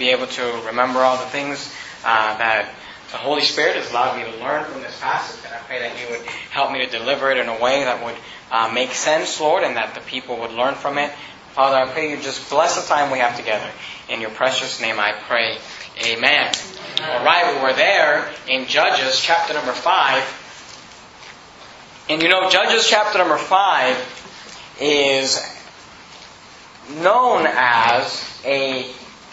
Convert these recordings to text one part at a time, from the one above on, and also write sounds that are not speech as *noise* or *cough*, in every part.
be able to remember all the things uh, that the Holy Spirit has allowed me to learn from this passage. And I pray that you would help me to deliver it in a way that would uh, make sense, Lord, and that the people would learn from it. Father, I pray you just bless the time we have together. In your precious name I pray. Amen. All right, we're there in Judges chapter number 5. And you know, Judges chapter number 5 is known as a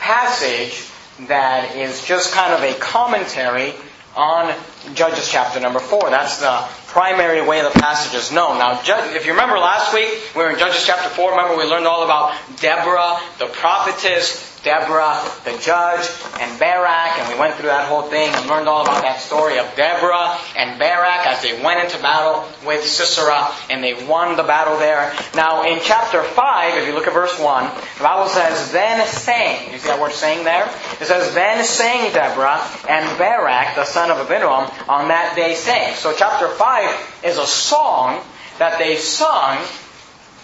passage that is just kind of a commentary on Judges chapter number 4. That's the primary way the passage is known. Now, if you remember last week, we were in Judges chapter 4. Remember, we learned all about Deborah, the prophetess, Deborah, the judge, and Barak, and we went through that whole thing and learned all about that story of Deborah and Barak as they went into battle with Sisera, and they won the battle there. Now, in chapter 5, if you look at verse 1, the Bible says, Then sang, you see that word sang there? It says, Then sang Deborah and Barak, the son of Abinoam, on that day sang. So chapter 5 is a song that they sung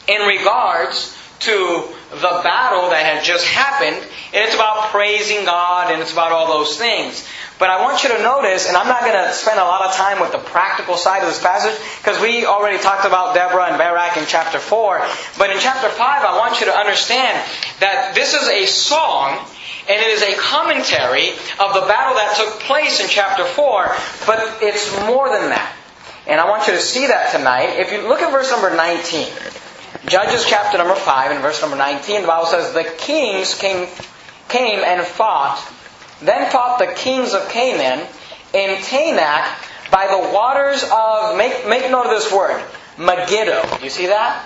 in regards to the battle that had just happened, and it's about praising God and it's about all those things. But I want you to notice, and I'm not going to spend a lot of time with the practical side of this passage, because we already talked about Deborah and Barak in chapter 4. But in chapter 5, I want you to understand that this is a song, and it is a commentary of the battle that took place in chapter 4, but it's more than that. And I want you to see that tonight. If you look at verse number 19. Judges chapter number 5 and verse number 19, the Bible says, The kings came, came and fought, then fought the kings of Canaan in Taanach by the waters of, make, make note of this word, Megiddo. Do you see that?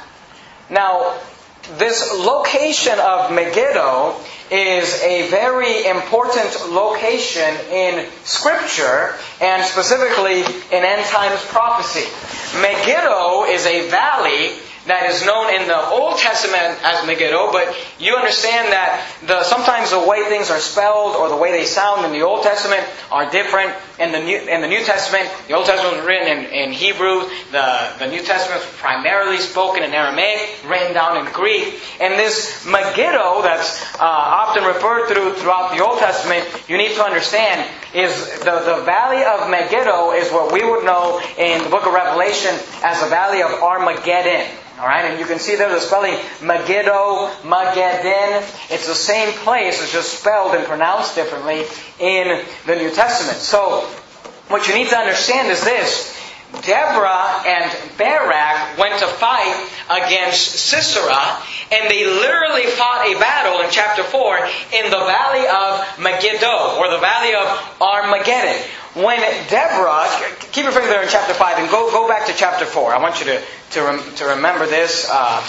Now, this location of Megiddo is a very important location in Scripture and specifically in end times prophecy. Megiddo is a valley that is known in the Old Testament as Megiddo, but you understand that the, sometimes the way things are spelled or the way they sound in the Old Testament are different in the New, in the New Testament. The Old Testament was written in, in Hebrew, the, the New Testament was primarily spoken in Aramaic, written down in Greek. And this Megiddo that's uh, often referred to throughout the Old Testament, you need to understand is the, the valley of Megiddo is what we would know in the book of Revelation as the valley of Armageddon. Alright, and you can see there the spelling Megiddo, Mageddon. It's the same place, it's just spelled and pronounced differently in the New Testament. So, what you need to understand is this. Deborah and Barak went to fight against Sisera, and they literally fought a battle in chapter 4 in the valley of Megiddo, or the valley of Armageddon. When Deborah, keep your finger there in chapter 5 and go, go back to chapter 4. I want you to, to, rem, to remember this. Uh,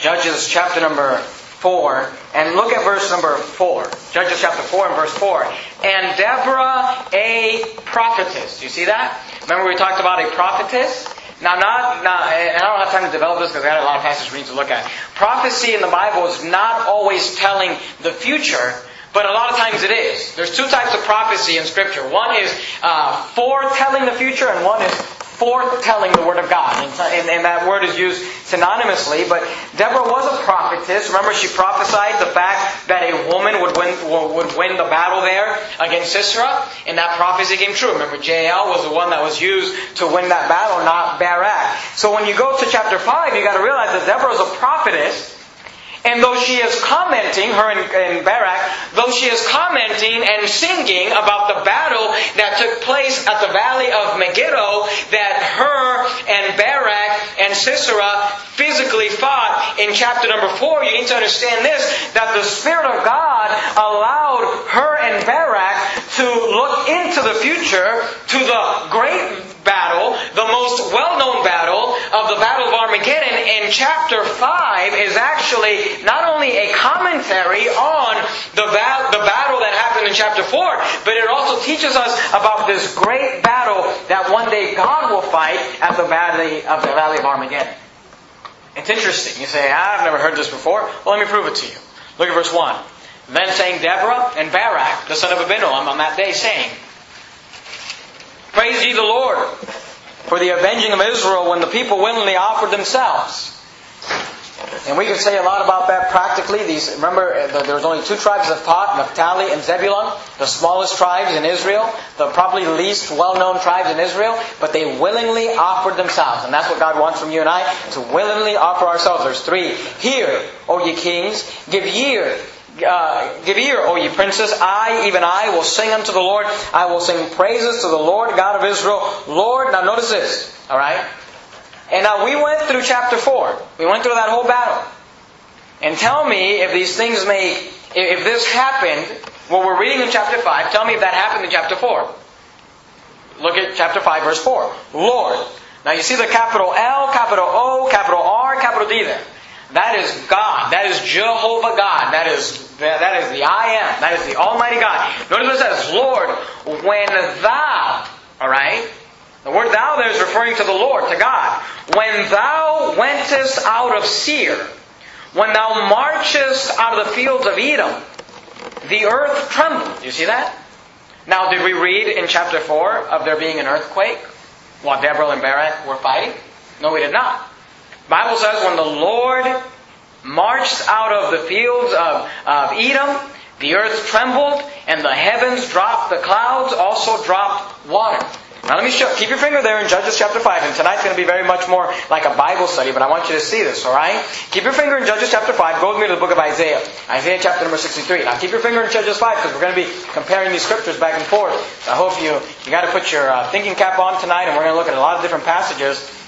Judges chapter number 4, and look at verse number 4. Judges chapter 4 and verse 4. And Deborah, a prophetess. Do you see that? Remember we talked about a prophetess? Now, not, not, and I don't have time to develop this because I got a lot of passages we need to look at. Prophecy in the Bible is not always telling the future, but a lot of times it is. There's two types of prophecy in Scripture. One is uh, foretelling the future, and one is foretelling the Word of God. And, and, and, that word is used synonymously. But Deborah was a prophetess. Remember, she prophesied the fact that a woman would win, would win the battle there against Sisera. And that prophecy came true. Remember, Jael was the one that was used to win that battle, not Barak. So when you go to chapter 5, you got to realize that Deborah is a prophetess. And though she is commenting, her and, and, Barak, though she is commenting and singing about the battle that took place at the valley of Megiddo, that her and Barak and Sisera physically fought in chapter number 4, you need to understand this, that the Spirit of God allowed her and Barak to look into the future, to the great battle, the most well-known battle of the Battle of Armageddon in chapter 5 is actually not only a commentary on the, ba- the battle that happened in chapter 4, but it also teaches us about this great battle that one day God will fight at the valley of the Valley of Armageddon. It's interesting. You say, I've never heard this before. Well, let me prove it to you. Look at verse 1. Then sang Deborah and Barak, the son of Abinoam, on that day, saying, Praise ye the Lord for the avenging of Israel when the people willingly offered themselves. And we can say a lot about that practically. These, remember, uh, there was only two tribes of Pot, Naphtali and Zebulun, the smallest tribes in Israel, the probably least well-known tribes in Israel, but they willingly offered themselves. And that's what God wants from you and I, to willingly offer ourselves. There's three. Hear, O ye kings, give ear, uh, give ear, O ye princes. I, even I, will sing unto the Lord. I will sing praises to the Lord God of Israel. Lord, now notice this, alright? And now we went through chapter 4. We went through that whole battle. And tell me if these things make, if this happened, what we're reading in chapter 5, tell me if that happened in chapter 4. Look at chapter 5, verse 4. Lord. Now you see the capital L, capital O, capital R, capital D there. That is God. That is Jehovah God. That is that is the I am. That is the Almighty God. Notice what it says, Lord, when thou, alright? The word thou there is referring to the Lord, to God. When thou wentest out of Seir, when thou marchest out of the fields of Edom, the earth trembled. You see that? Now, did we read in chapter 4 of there being an earthquake while Deborah and Barak were fighting? No, we did not. Bible says when the Lord marched out of the fields of, of Edom, the earth trembled, and the heavens dropped, the clouds also dropped water. Now let me show, keep your finger there in Judges chapter 5, and tonight's going to be very much more like a Bible study, but I want you to see this, alright? Keep your finger in Judges chapter 5, go with me to the book of Isaiah. Isaiah chapter number 63. Now keep your finger in Judges 5, because we're going to be comparing these scriptures back and forth. I hope you, you got to put your uh, thinking cap on tonight, and we're going to look at a lot of different passages.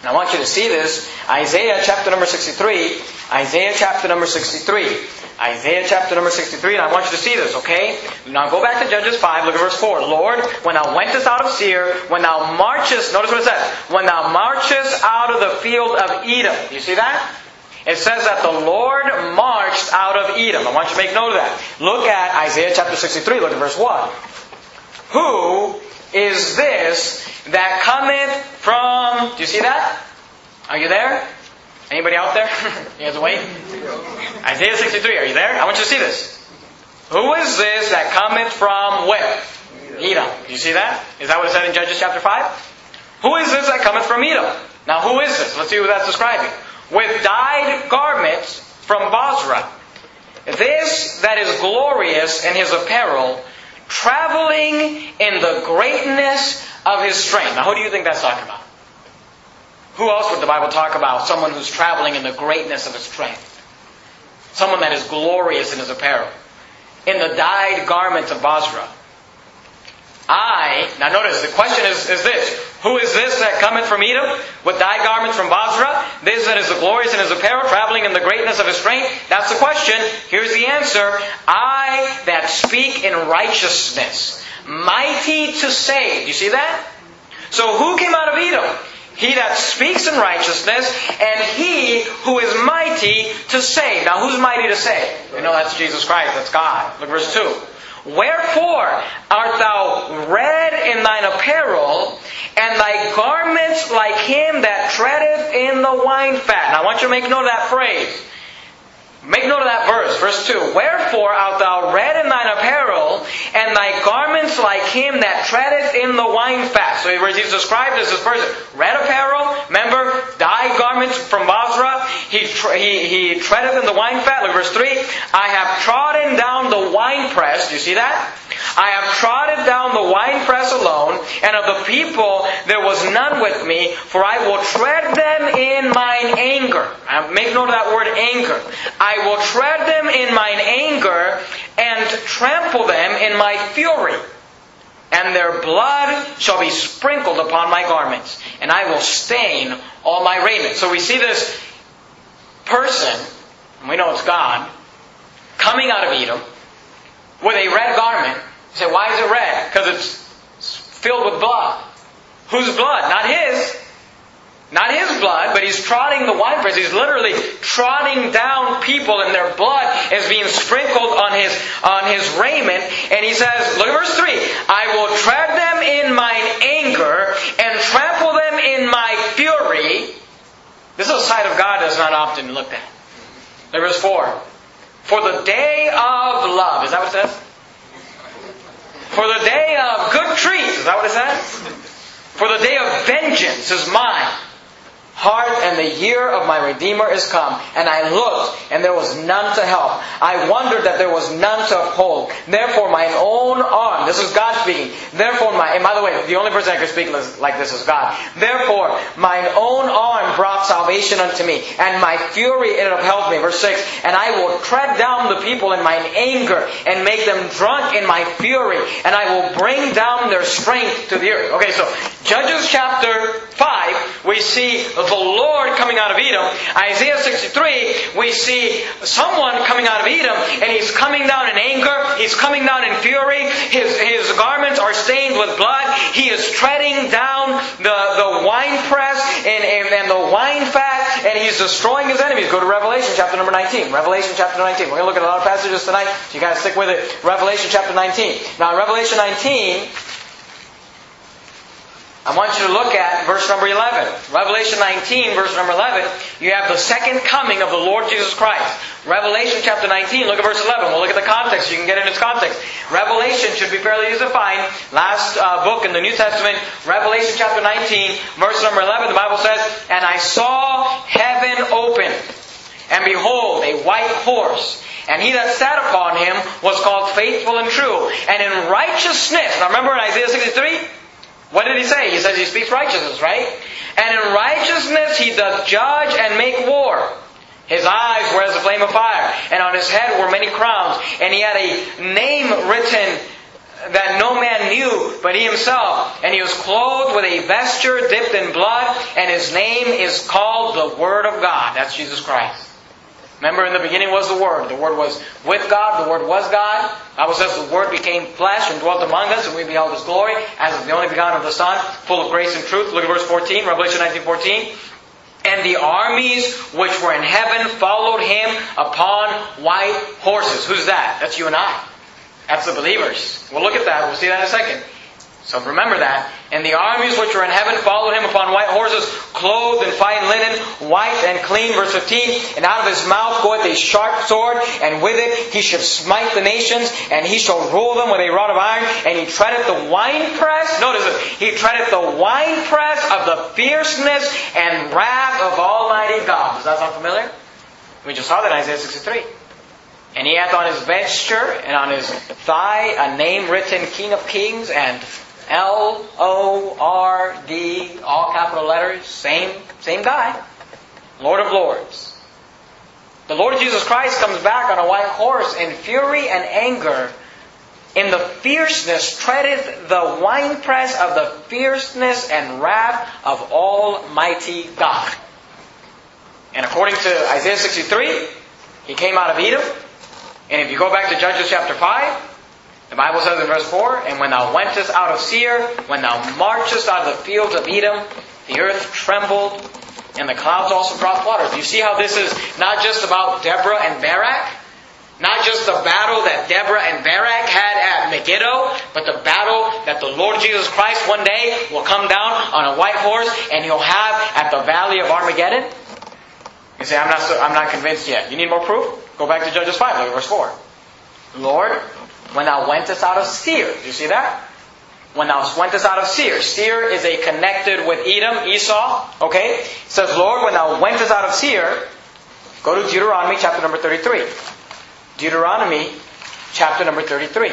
And I want you to see this. Isaiah chapter number 63. Isaiah chapter number 63. Isaiah chapter number 63, and I want you to see this, okay? Now go back to Judges 5, look at verse 4. Lord, when thou wentest out of Seir, when thou marchest, notice what it says, when thou marchest out of the field of Edom. You see that? It says that the Lord marched out of Edom. I want you to make note of that. Look at Isaiah chapter 63, look at verse 1. Who is this that cometh from, do you see that? Are you there? Anybody out there? you guys awake? Isaiah 63, are you there? I want you to see this. Who is this that cometh from where? Edom. Do you see that? Is that what it said in Judges chapter 5? Who is this that cometh from Edom? Now who is this? Let's see who that's describing. With dyed garments from Bozrah. This that is glorious in his apparel, traveling in the greatness of his strength. Now who do you think that's talking about? Who else would the Bible talk about? Someone who's traveling in the greatness of his strength. Someone that is glorious in his apparel. In the dyed garments of Bozrah. I, now notice, the question is, is this. Who is this that cometh from Edom with dyed garments from Bozrah? This that is the glorious in his apparel, traveling in the greatness of his strength? That's the question. Here's the answer. I that speak in righteousness, mighty to save. You see that? So who came out of Edom? He that speaks in righteousness, and he who is mighty to save. Now, who's mighty to save? We know that's Jesus Christ, that's God. Look verse 2. Wherefore art thou red in thine apparel, and thy garments like him that treadeth in the wine fat? Now I want you to make note of that phrase. Make note of that verse, verse 2. Wherefore art thou red in thine apparel, and thy garments like him that treadeth in the wine fat. So he's described as this person. Red apparel, remember, garments from Bozrah. He, he, he treadeth in the wine fat. Look verse 3. I have trodden down the wine press. Do you see that? I have trodden down the wine press alone, and of the people there was none with me, for I will tread them in mine anger. Make note of that word anger. I will tread them in mine anger and trample them in my fury. And their blood shall be sprinkled upon my garments, and I will stain all my raiment. So we see this person, and we know it's God, coming out of Edom with a red garment. You say, why is it red? Because it's filled with blood. Whose blood? Not his. Not his blood, but he's trotting the winepress. He's literally trotting down people and their blood is being sprinkled on his, on his raiment. And he says, look at verse 3, I will tread them in mine anger and in my fury. This is a sight of God that's not often looked at. Look verse 4. For the day of love, is that what it says? For the day of good treats, is that what it says? For the day of vengeance is mine. heart, and the year of my Redeemer is come. And I looked, and there was none to help. I wondered that there was none to uphold. Therefore, mine own this is God speaking. Therefore, my, and by the way, the only person that could speak like this is God. Therefore, mine own arm brought salvation unto me, and my fury it upheld me. Verse 6, and I will tread down the people in mine anger, and make them drunk in my fury, and I will bring down their strength to the earth. Okay, so Judges chapter 5, we see the Lord coming out of Edom. Isaiah 63, we see someone coming out of Edom, and he's coming down in anger, he's coming down in fury, his, his garments are stained with blood, he is treading down the, the wine press and, and, and the wine fat, and he's destroying his enemies. Go to Revelation chapter number 19. Revelation chapter 19. We're going to look at a lot of passages tonight, so you got to stick with it. Revelation chapter 19. Now, in Revelation 19, I want you to look at verse number 11. Revelation 19, verse number 11, you have the second coming of the Lord Jesus Christ. Revelation chapter 19, look at verse 11. We'll look at the context. You can get in its context. Revelation should be fairly easy to find. Last uh, book in the New Testament, Revelation chapter 19, verse number 11, the Bible says, And I saw heaven open, and behold, a white horse. And he that sat upon him was called faithful and true. And in righteousness, now remember in Isaiah 63? What did he say? He says he speaks righteousness, right? And in righteousness he doth judge and make war. His eyes were as a flame of fire, and on his head were many crowns, and he had a name written that no man knew but he himself. And he was clothed with a vesture dipped in blood, and his name is called the Word of God. That's Jesus Christ. Remember, in the beginning was the Word. The Word was with God. The Word was God. The Bible says the Word became flesh and dwelt among us, and we beheld His glory as of the only begotten of the Son, full of grace and truth. Look at verse 14, Revelation 19, 14. And the armies which were in heaven followed him upon white horses. Who's that? That's you and I. That's the believers. We'll look at that. We'll see that in a second. So remember that. And the armies which were in heaven followed him upon white horses, clothed in fine linen, white and clean. Verse 15. And out of his mouth goeth a sharp sword, and with it he shall smite the nations, and he shall rule them with a rod of iron, and he treadeth the winepress. Notice it. He treadeth the winepress of the fierceness and wrath of Almighty God. Does that sound familiar? We just saw that in Isaiah 63. And he hath on his vesture and on his thigh a name written King of Kings and L O R D, all capital letters, same, same guy. Lord of Lords. The Lord Jesus Christ comes back on a white horse in fury and anger. In the fierceness treadeth the winepress of the fierceness and wrath of Almighty God. And according to Isaiah 63, he came out of Edom. And if you go back to Judges chapter 5, the Bible says in verse 4, And when thou wentest out of Seir, when thou marchest out of the fields of Edom, the earth trembled, and the clouds also brought Do You see how this is not just about Deborah and Barak? Not just the battle that Deborah and Barak had at Megiddo, but the battle that the Lord Jesus Christ one day will come down on a white horse and he'll have at the valley of Armageddon? You say, I'm not, so, I'm not convinced yet. You need more proof? Go back to Judges 5, look at verse 4. Lord, when thou wentest out of Seir. Do you see that? When thou wentest out of Seir. Seir is a connected with Edom, Esau. Okay? It says, Lord, when thou wentest out of Seir, go to Deuteronomy chapter number 33. Deuteronomy chapter number 33.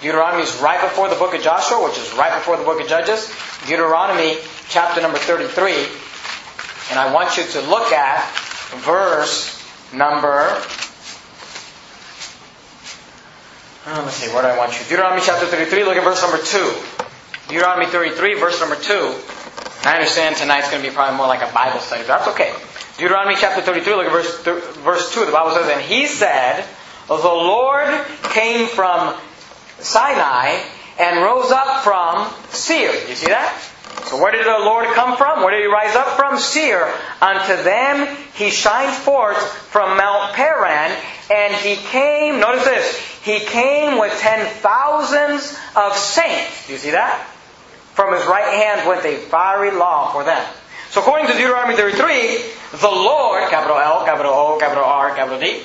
Deuteronomy is right before the book of Joshua, which is right before the book of Judges. Deuteronomy chapter number 33. And I want you to look at verse number Uh, let's see, where do I want you? Deuteronomy chapter 33, look at verse number 2. Deuteronomy 33, verse number 2. I understand tonight's going to be probably more like a Bible study, but that's okay. Deuteronomy chapter 33, look at verse, th- verse 2. The Bible says, And he said, The Lord came from Sinai and rose up from Seir. You see that? So where did the Lord come from? Where did he rise up from? Seir. Unto them he shined forth from Mount Paran, and he came, notice this, he came with ten thousands of saints. Do you see that? From his right hand went a fiery law for them. So according to Deuteronomy 33, the Lord, capital L, capital O, capital R, capital D,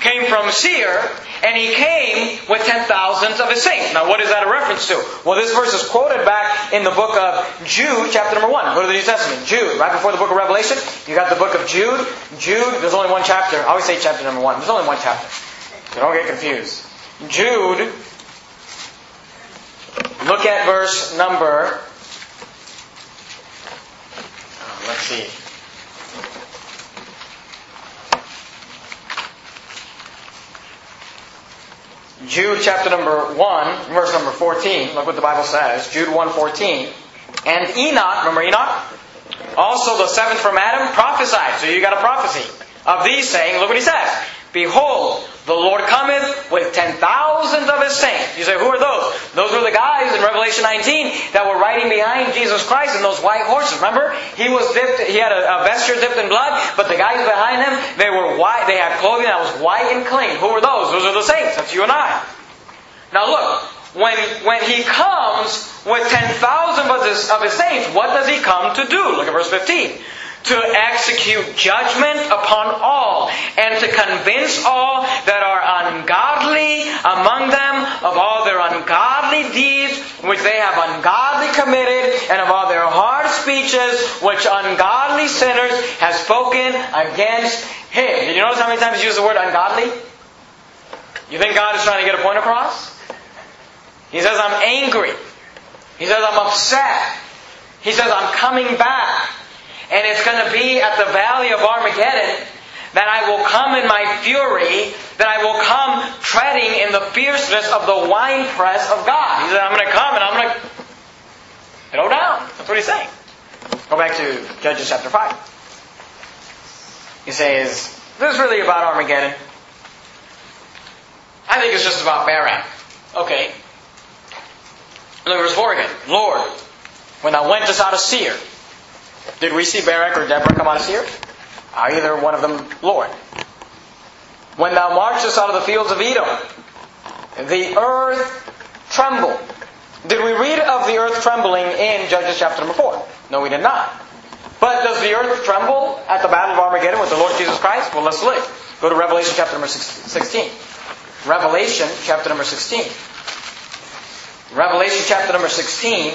came from Seir, and he came with ten thousands of his saints. Now, what is that a reference to? Well, this verse is quoted back in the book of Jude, chapter number 1. Go to the New Testament. Jude, right before the book of Revelation. You got the book of Jude. Jude, there's only one chapter. I always say chapter number 1. There's only one chapter. So don't get confused. Jude, look at verse number. Uh, let's see. Jude chapter number 1, verse number 14. Look what the Bible says. Jude 1:14. And Enoch, remember Enoch? Also the seventh from Adam prophesied. So you got a prophecy of these saying, look what he says. Behold, the Lord cometh with ten thousands of his saints. You say, who are those? Those were the guys in Revelation 19 that were riding behind Jesus Christ in those white horses. Remember? He was dipped, he had a, a vesture dipped in blood, but the guys behind him, they were white, they had clothing that was white and clean. Who were those? Those are the saints. That's you and I. Now look, when, when he comes with 10,000 of his, of his saints, what does he come to do? Look at verse 15 to execute judgment upon all, and to convince all that are ungodly among them of all their ungodly deeds which they have ungodly committed, and of all their hard speeches which ungodly sinners have spoken against him. Did you notice how many times he used the word ungodly? You think God is trying to get a point across? He says, I'm angry. He says, I'm upset. He says, I'm coming back. And it's going to be at the valley of Armageddon that I will come in my fury, that I will come treading in the fierceness of the winepress of God. He said, I'm going to come and I'm going to throw down. That's what he's saying. Go back to Judges chapter 5. He says, Is this is really about Armageddon. I think it's just about Barak. Okay. Look at verse 4 again. Lord, when thou wentest out of Seir, did we see Barak or Deborah come out of Seir? Either one of them Lord? When thou marchest out of the fields of Edom, the earth trembled. Did we read of the earth trembling in Judges chapter number 4? No, we did not. But does the earth tremble at the battle of Armageddon with the Lord Jesus Christ? Well, let's look. Go to Revelation chapter number 16. Revelation chapter number 16. Revelation chapter number 16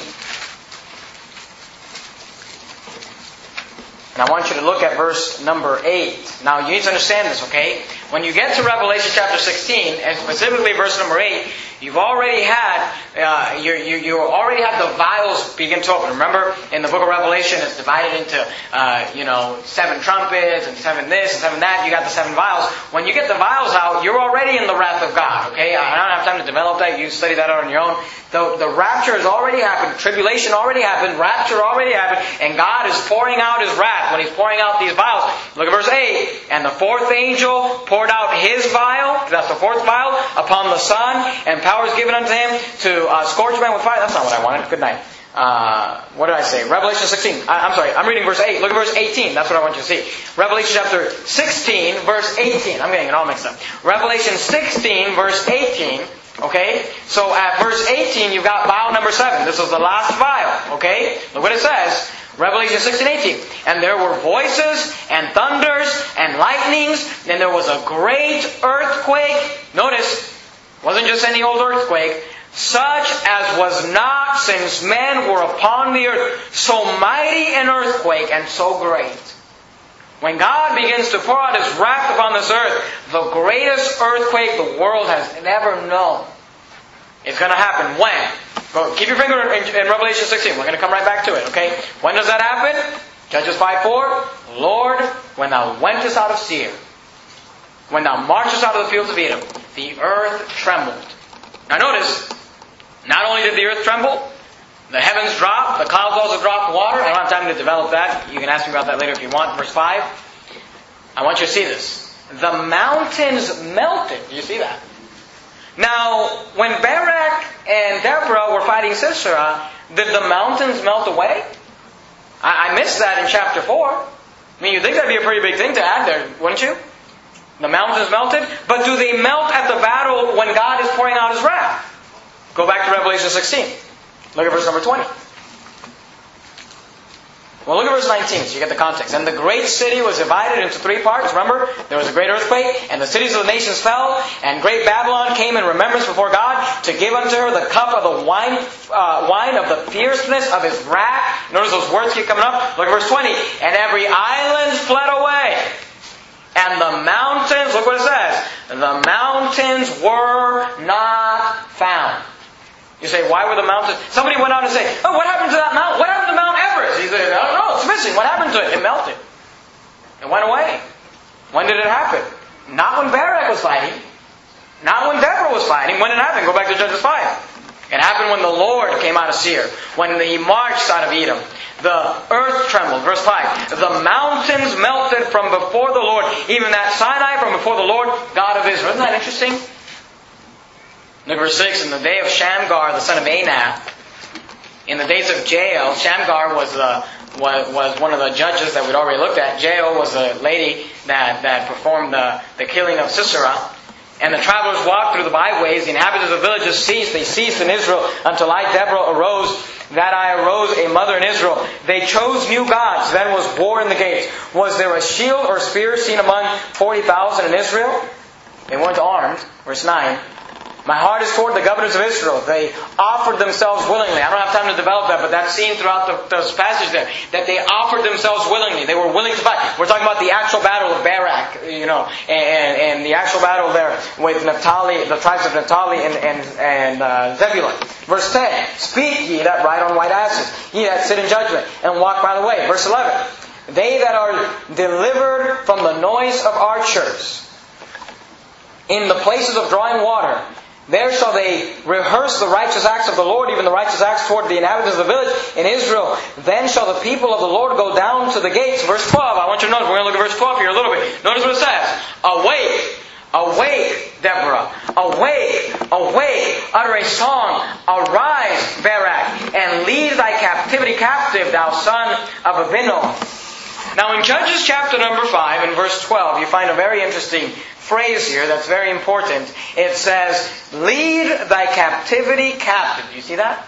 And I want you to look at verse number 8. Now, you need to understand this, okay? When you get to Revelation chapter 16, and specifically verse number 8, you've already had, uh, you, you, you already have the vials begin to open. Remember, in the book of Revelation, it's divided into, uh, you know, seven trumpets and seven this and seven that. You got the seven vials. When you get the vials out, you're already in the wrath of God, okay? I don't have time to develop that. You study that out on your own. The, the rapture has already happened. Tribulation already happened. Rapture already happened. And God is pouring out His wrath when He's pouring out these vials. Look at verse 8. And the fourth angel poured out his vial, that's the fourth vial, upon the sun and power is given unto him to uh, scorch men with fire. That's not what I wanted. Good night. Uh, what did I say? Revelation 16. I, am sorry, I'm reading verse 8. Look at verse 18. That's what I want you to see. Revelation chapter 16, verse 18. I'm getting it all mixed up. Revelation 16, verse 18. Okay? So at verse 18, you've got vial number 7. This is the last vial. Okay? Look what it says. Revelation 16, 18. And there were voices and thunders and lightnings, and there was a great earthquake. Notice, wasn't just any old earthquake, such as was not since men were upon the earth. So mighty an earthquake and so great. When God begins to pour out His wrath upon this earth, the greatest earthquake the world has ever known is going to happen. When? Go, keep your finger in, in, Revelation 16. We're going to come right back to it, okay? When does that happen? Judges 5 4. Lord, when thou wentest out of Seir, when thou marchest out of the fields of Edom, the earth trembled. Now notice, not only did the earth tremble, the heavens dropped, the clouds also dropped water. I don't have time to develop that. You can ask me about that later if you want. Verse 5. I want you to see this. The mountains melted. Do you see that? Now, when Barak and Deborah were fighting Sisera, did the mountains melt away? I, I missed that in chapter 4. I mean, you'd think that'd be a pretty big thing to add there, wouldn't you? The mountains melted, but do they melt at the battle when God is pouring out His wrath? Go back to Revelation 16. Look at verse number 20. Well, look at verse 19 so you get the context. And the great city was divided into three parts. Remember, there was a great earthquake, and the cities of the nations fell, and great Babylon came in remembrance before God to give unto her the cup of the wine, uh, wine of the fierceness of his wrath. Notice those words keep coming up. Look at verse 20. And every island fled away. And the mountains, look what it says, the mountains were not found. You say, why were the mountains? Somebody went out and say, oh, what happened to that mountain? What happened to Mount Everest? He said, I don't know, it's missing. What happened to it? It melted. It went away. When did it happen? Not when Barak was fighting. Not when Deborah was fighting. When did it happen? Go back to Judges 5. It happened when the Lord came out of Seir. When he marched out of Edom. The earth trembled. Verse 5. The mountains melted from before the Lord. Even that Sinai from before the Lord, God of Israel. Isn't that interesting? Look verse 6. In the day of Shamgar, the son of Anath, in the days of Jael, Shamgar was uh, the was, was one of the judges that we'd already looked at. Jael was a lady that, that performed the, the killing of Sisera. And the travelers walked through the byways. The inhabitants of the villages ceased. They ceased in Israel until I, Deborah, arose, that I arose a mother in Israel. They chose new gods. Then was war in the gates. Was there a shield or spear seen among 40,000 in Israel? They weren't armed. Verse 9. My heart is toward the governors of Israel. They offered themselves willingly. I don't have time to develop that, but that's seen throughout the, those passages there. That they offered themselves willingly. They were willing to fight. We're talking about the actual battle of Barak, you know, and, and the actual battle there with Naphtali, the tribes of Naphtali and, and, and uh, Zebulun. Verse 10, Speak ye that ride on white asses, ye that sit in judgment, and walk by the way. Verse 11, They that are delivered from the noise of archers, in the places of drawing water, there shall they rehearse the righteous acts of the Lord, even the righteous acts toward the inhabitants of the village in Israel. Then shall the people of the Lord go down to the gates. Verse 12. I want you to notice, we're going to look at verse 12 here a little bit. Notice what it says. Awake, awake, Deborah. Awake, awake. Utter a song. Arise, Barak, and lead thy captivity captive, thou son of Abinoam. Now in Judges chapter number 5 and verse 12, you find a very interesting phrase here that's very important. It says, Lead thy captivity captive. Do you see that?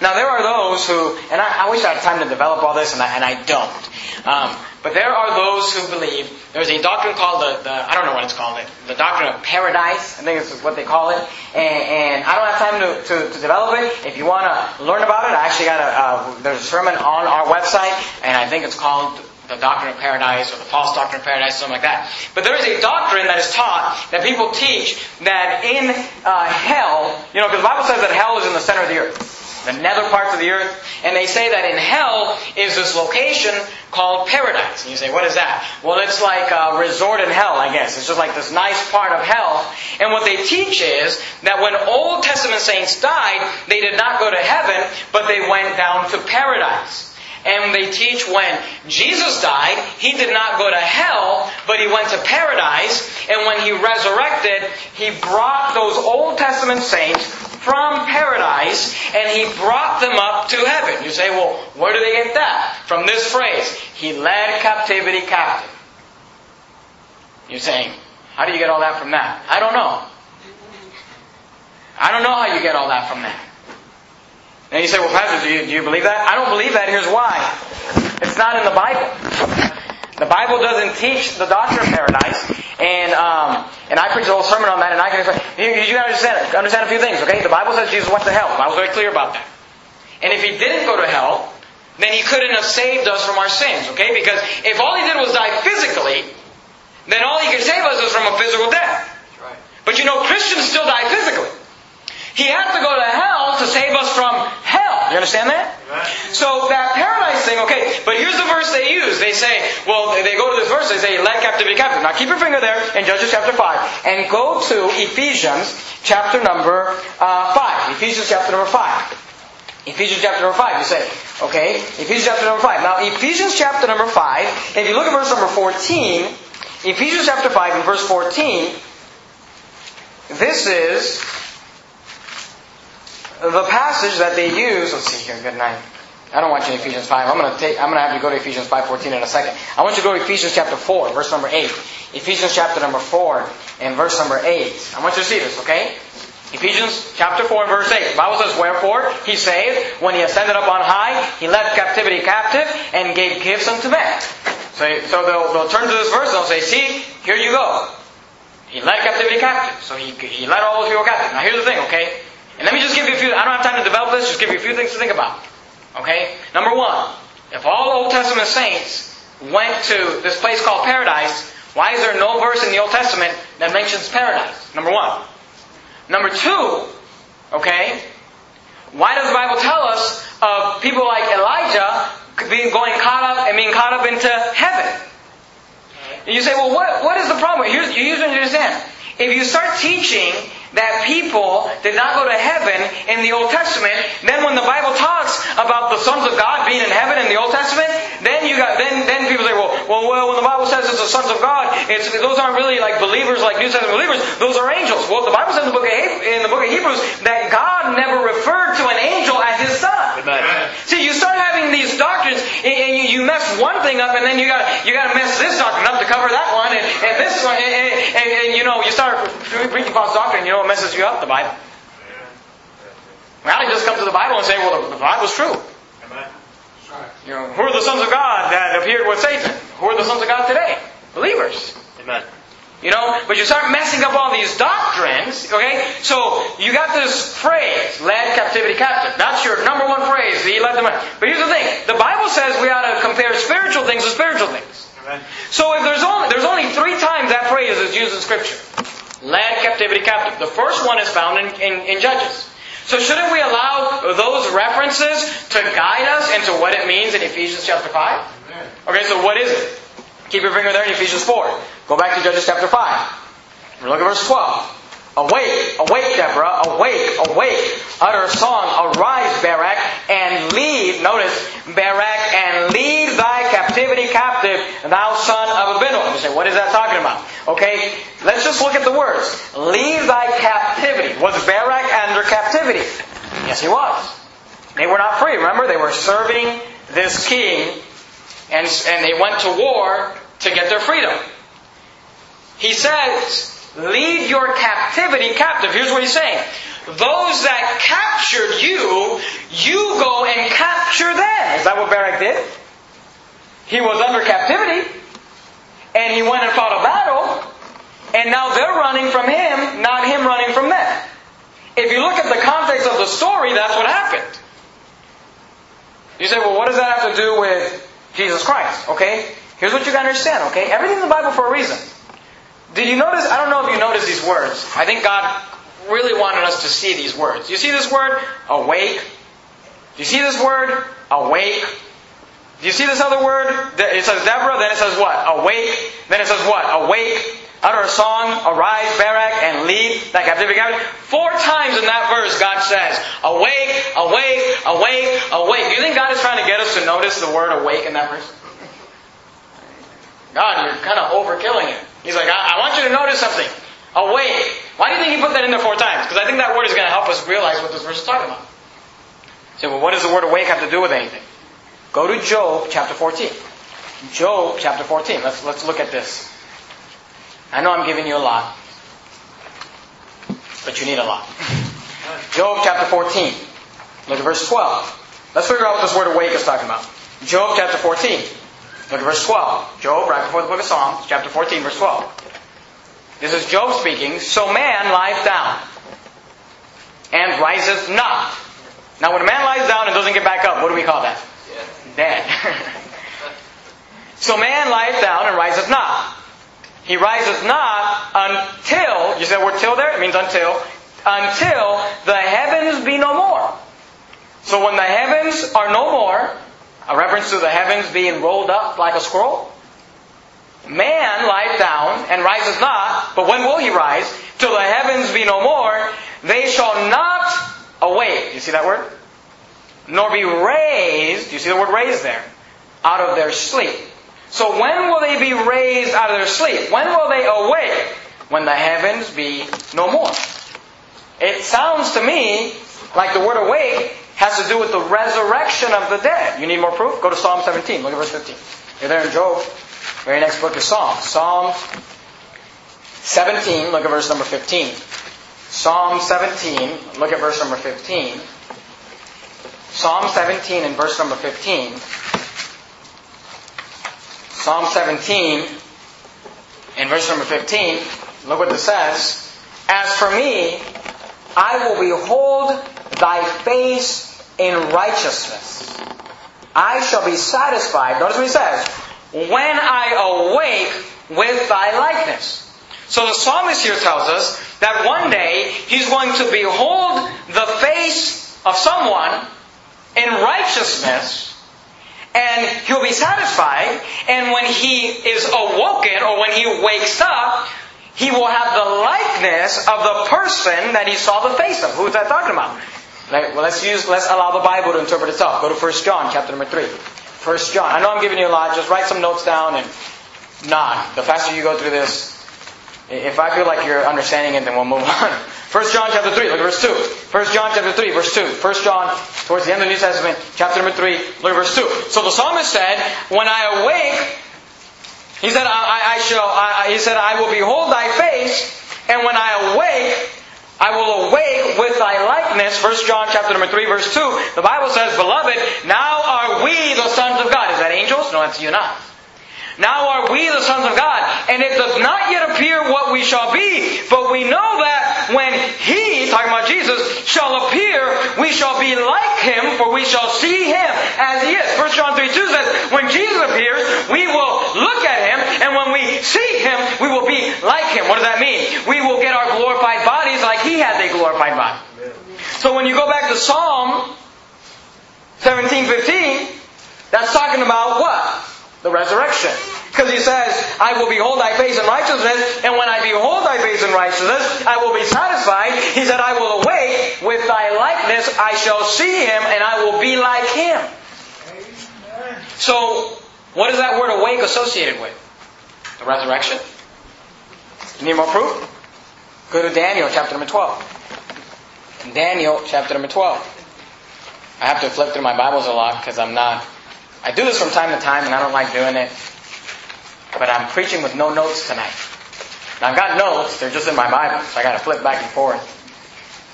Now there are those who, and I, I wish I had time to develop all this, and I, and I don't. Um, but there are those who believe there's a doctrine called the, the I don't know what it's called, it, the doctrine of paradise. I think this is what they call it. And, and I don't have time to, to, to, develop it. If you want to learn about it, I actually got a there's a sermon on our website, and I think it's called the doctrine of paradise or the false doctrine of paradise, something like that. But there is a doctrine that is taught that people teach that in uh, hell, you know, because the Bible says that hell is in the center of the earth, the nether parts of the earth, and they say that in hell is this location called paradise. And you say, what is that? Well, it's like a resort in hell, I guess. It's just like this nice part of hell. And what they teach is that when Old Testament saints died, they did not go to heaven, but they went down to paradise. And they teach when Jesus died, he did not go to hell, but he went to paradise. And when he resurrected, he brought those Old Testament saints from paradise and he brought them up to heaven. You say, well, where do they get that? From this phrase, he led captivity captive. You're saying, how do you get all that from that? I don't know. I don't know how you get all that from that. And you say, well, Pastor, do you, do you believe that? I don't believe that. Here's why. It's not in the Bible. The Bible doesn't teach the doctrine of paradise. And um, and I preached a whole sermon on that, and I can explain. You, you understand, understand a few things, okay? The Bible says Jesus went to hell. I was very clear about that. And if he didn't go to hell, then he couldn't have saved us from our sins, okay? Because if all he did was die physically, then all he could save us is from a physical death. Right. But you know, Christians still die physically. He had to go to hell to save us from hell. You understand that? So that paradise thing, okay, but here's the verse they use. They say, well, they go to this verse, they say, let captivity captive. Now keep your finger there in Judges chapter 5 and go to Ephesians chapter number uh, 5. Ephesians chapter number 5. Ephesians chapter number 5, you say, okay, Ephesians chapter number 5. Now, Ephesians chapter number 5, if you look at verse number 14, Ephesians chapter 5 and verse 14, this is the passage that they use, let's see here, good night. I don't want you in Ephesians 5. I'm going to take, I'm going to have you go to Ephesians 5.14 in a second. I want you to go to Ephesians chapter 4, verse number 8. Ephesians chapter number 4 and verse number 8. I want you to see this, okay? Ephesians chapter 4 verse 8. The Bible says, Wherefore he saved, when he ascended up on high, he led captivity captive and gave gifts unto men. So, so they'll, they'll turn to this verse and they'll say, See, here you go. He led captivity captive. So he, he led all those people captive. Now here's the thing, okay? And let me just give you a few, I don't have time to develop this, just give you a few things to think about. Okay? Number one, if all Old Testament saints went to this place called paradise, why is there no verse in the Old Testament that mentions paradise? Number one. Number two, okay, why does the Bible tell us of people like Elijah being going caught up and being caught up into heaven? And you say, well, what, what is the problem? Here's, you understand. If you start teaching that people did not go to heaven in the Old Testament, then when the Bible talks about the sons of God being in heaven in the Old Testament, then you got then then people say, well, well, well when the Bible says it's the sons of God, it's those aren't really like believers, like New Testament believers. Those are angels. Well, the Bible says in the book of in the book of Hebrews that God never referred to an angel as His son. Amen. See, you start having these doctrines, and you, you mess one thing up, and then you got you got to mess this doctrine up to cover that one, and, and this one, and, and, and, and you know you start preaching false doctrine. You know what messes you up? The Bible. Now they just come to the Bible and say, well, the, Bible's true. Amen. You know, who are the sons of God that appeared with Satan? Who are the sons of God today? Believers. Amen. You know, but you start messing up all these doctrines, okay? So you got this phrase, led captivity captive. That's your number one phrase, he led them But here's the thing, the Bible says we ought to compare spiritual things with spiritual things. Amen. So if there's only there's only three times that phrase is used in Scripture led captivity captive. The first one is found in, in, in Judges. So shouldn't we allow those references to guide us into what it means in Ephesians chapter 5? Okay, so what is it? Keep your finger there in Ephesians 4. Go back to Judges chapter 5. Look at verse 12. Awake, awake, Deborah, awake, awake. Utter a song, arise, Barak, and lead, notice, Barak, and lead thy captive, thou son of Abinoam. You say, what is that talking about? Okay, let's just look at the words. Leave thy captivity. Was Barak under captivity? Yes, he was. They were not free. Remember, they were serving this king, and, and they went to war to get their freedom. He says, leave your captivity captive. Here's what he's saying. Those that captured you, you go and capture them. Is that what Barak did? He was under captivity, and he went and fought a battle, and now they're running from him, not him running from them. If you look at the context of the story, that's what happened. You say, well, what does that have to do with Jesus Christ? Okay? Here's what you gotta understand, okay? Everything in the Bible for a reason. Did you notice? I don't know if you noticed these words. I think God really wanted us to see these words. You see this word? Awake. You see this word? Awake. Do you see this other word? It says Deborah, then it says what? Awake. Then it says what? Awake. Utter a song, arise, Barak, and lead that captivity. Four times in that verse, God says, awake, awake, awake, awake. Do you think God is trying to get us to notice the word awake in that verse? God, you're kind of overkilling it. He's like, I, I want you to notice something. Awake. Why do you think he put that in there four times? Because I think that word is going to help us realize what this verse is talking about. So, well, what does the word awake have to do with anything? Go to Job chapter 14. Job chapter 14. Let's, let's look at this. I know I'm giving you a lot, but you need a lot. Job chapter 14. Look at verse 12. Let's figure out what this word awake is talking about. Job chapter 14. Look at verse 12. Job, right before the book of Psalms, chapter 14, verse 12. This is Job speaking. So man lies down and riseth not. Now, when a man lies down and doesn't get back up, what do we call that? Dead. so man lies down and riseth not. He riseth not until, you said word till there? It means until. Until the heavens be no more. So when the heavens are no more, a reference to the heavens being rolled up like a scroll. Man lieth down and rises not, but when will he rise? Till the heavens be no more, they shall not awake. You see that word? Nor be raised. You see the word raised there? Out of their sleep. So when will they be raised out of their sleep? When will they awake? When the heavens be no more. It sounds to me like the word awake has to do with the resurrection of the dead. You need more proof? Go to Psalm 17. Look at verse 15. You're there in Job. Very next book is Psalm. Psalm 17. Look at verse number 15. Psalm 17, look at verse number 15. Psalm 17 and verse number 15. Psalm 17 and verse number 15. Look what this says. As for me, I will behold thy face in righteousness. I shall be satisfied. Notice what he says. When I awake with thy likeness. So the psalmist here tells us that one day he's going to behold the face of someone in righteousness and he'll be satisfied. And when he is awoken or when he wakes up, he will have the likeness of the person that he saw the face of. Who is that talking about? Well, let's use, let's allow the Bible to interpret itself. Go to 1 John, chapter number 3. 1 John. I know I'm giving you a lot. Just write some notes down and nod. The faster you go through this, if I feel like you're understanding it, then we'll move *laughs* on. 1 John chapter 3, look at verse 2. 1 John chapter 3, verse 2. 1 John, towards the end of the New Testament, chapter number 3, look at verse 2. So the psalmist said, When I awake, he said, I, I shall, I, he said, I will behold thy face, and when I awake, I will awake with thy likeness. 1 John chapter number 3, verse 2. The Bible says, Beloved, now are we the sons of God. Is that angels? No, that's you not. Now are we the sons of God, and it does not yet appear what we shall be, but we know that when He, talking about Jesus, shall appear, we shall be like Him, for we shall see Him as He is. 1 John 3 2 says, when Jesus appears, we will look at Him, and when we see Him, we will be like Him. What does that mean? We will get our glorified bodies like He has a glorified body. So when you go back to Psalm 17, 15, that's talking about what? The resurrection. Because he says, I will behold thy face in righteousness, and when I behold thy face in righteousness, I will be satisfied. He said, I will awake with thy likeness, I shall see him, and I will be like him. Amen. So, what is that word awake associated with? The resurrection? You need more proof? Go to Daniel chapter number 12. Daniel chapter number 12. I have to flip through my Bibles a lot because I'm not I do this from time to time and I don't like doing it. But I'm preaching with no notes tonight. Now I've got notes, they're just in my Bible, so I gotta flip back and forth.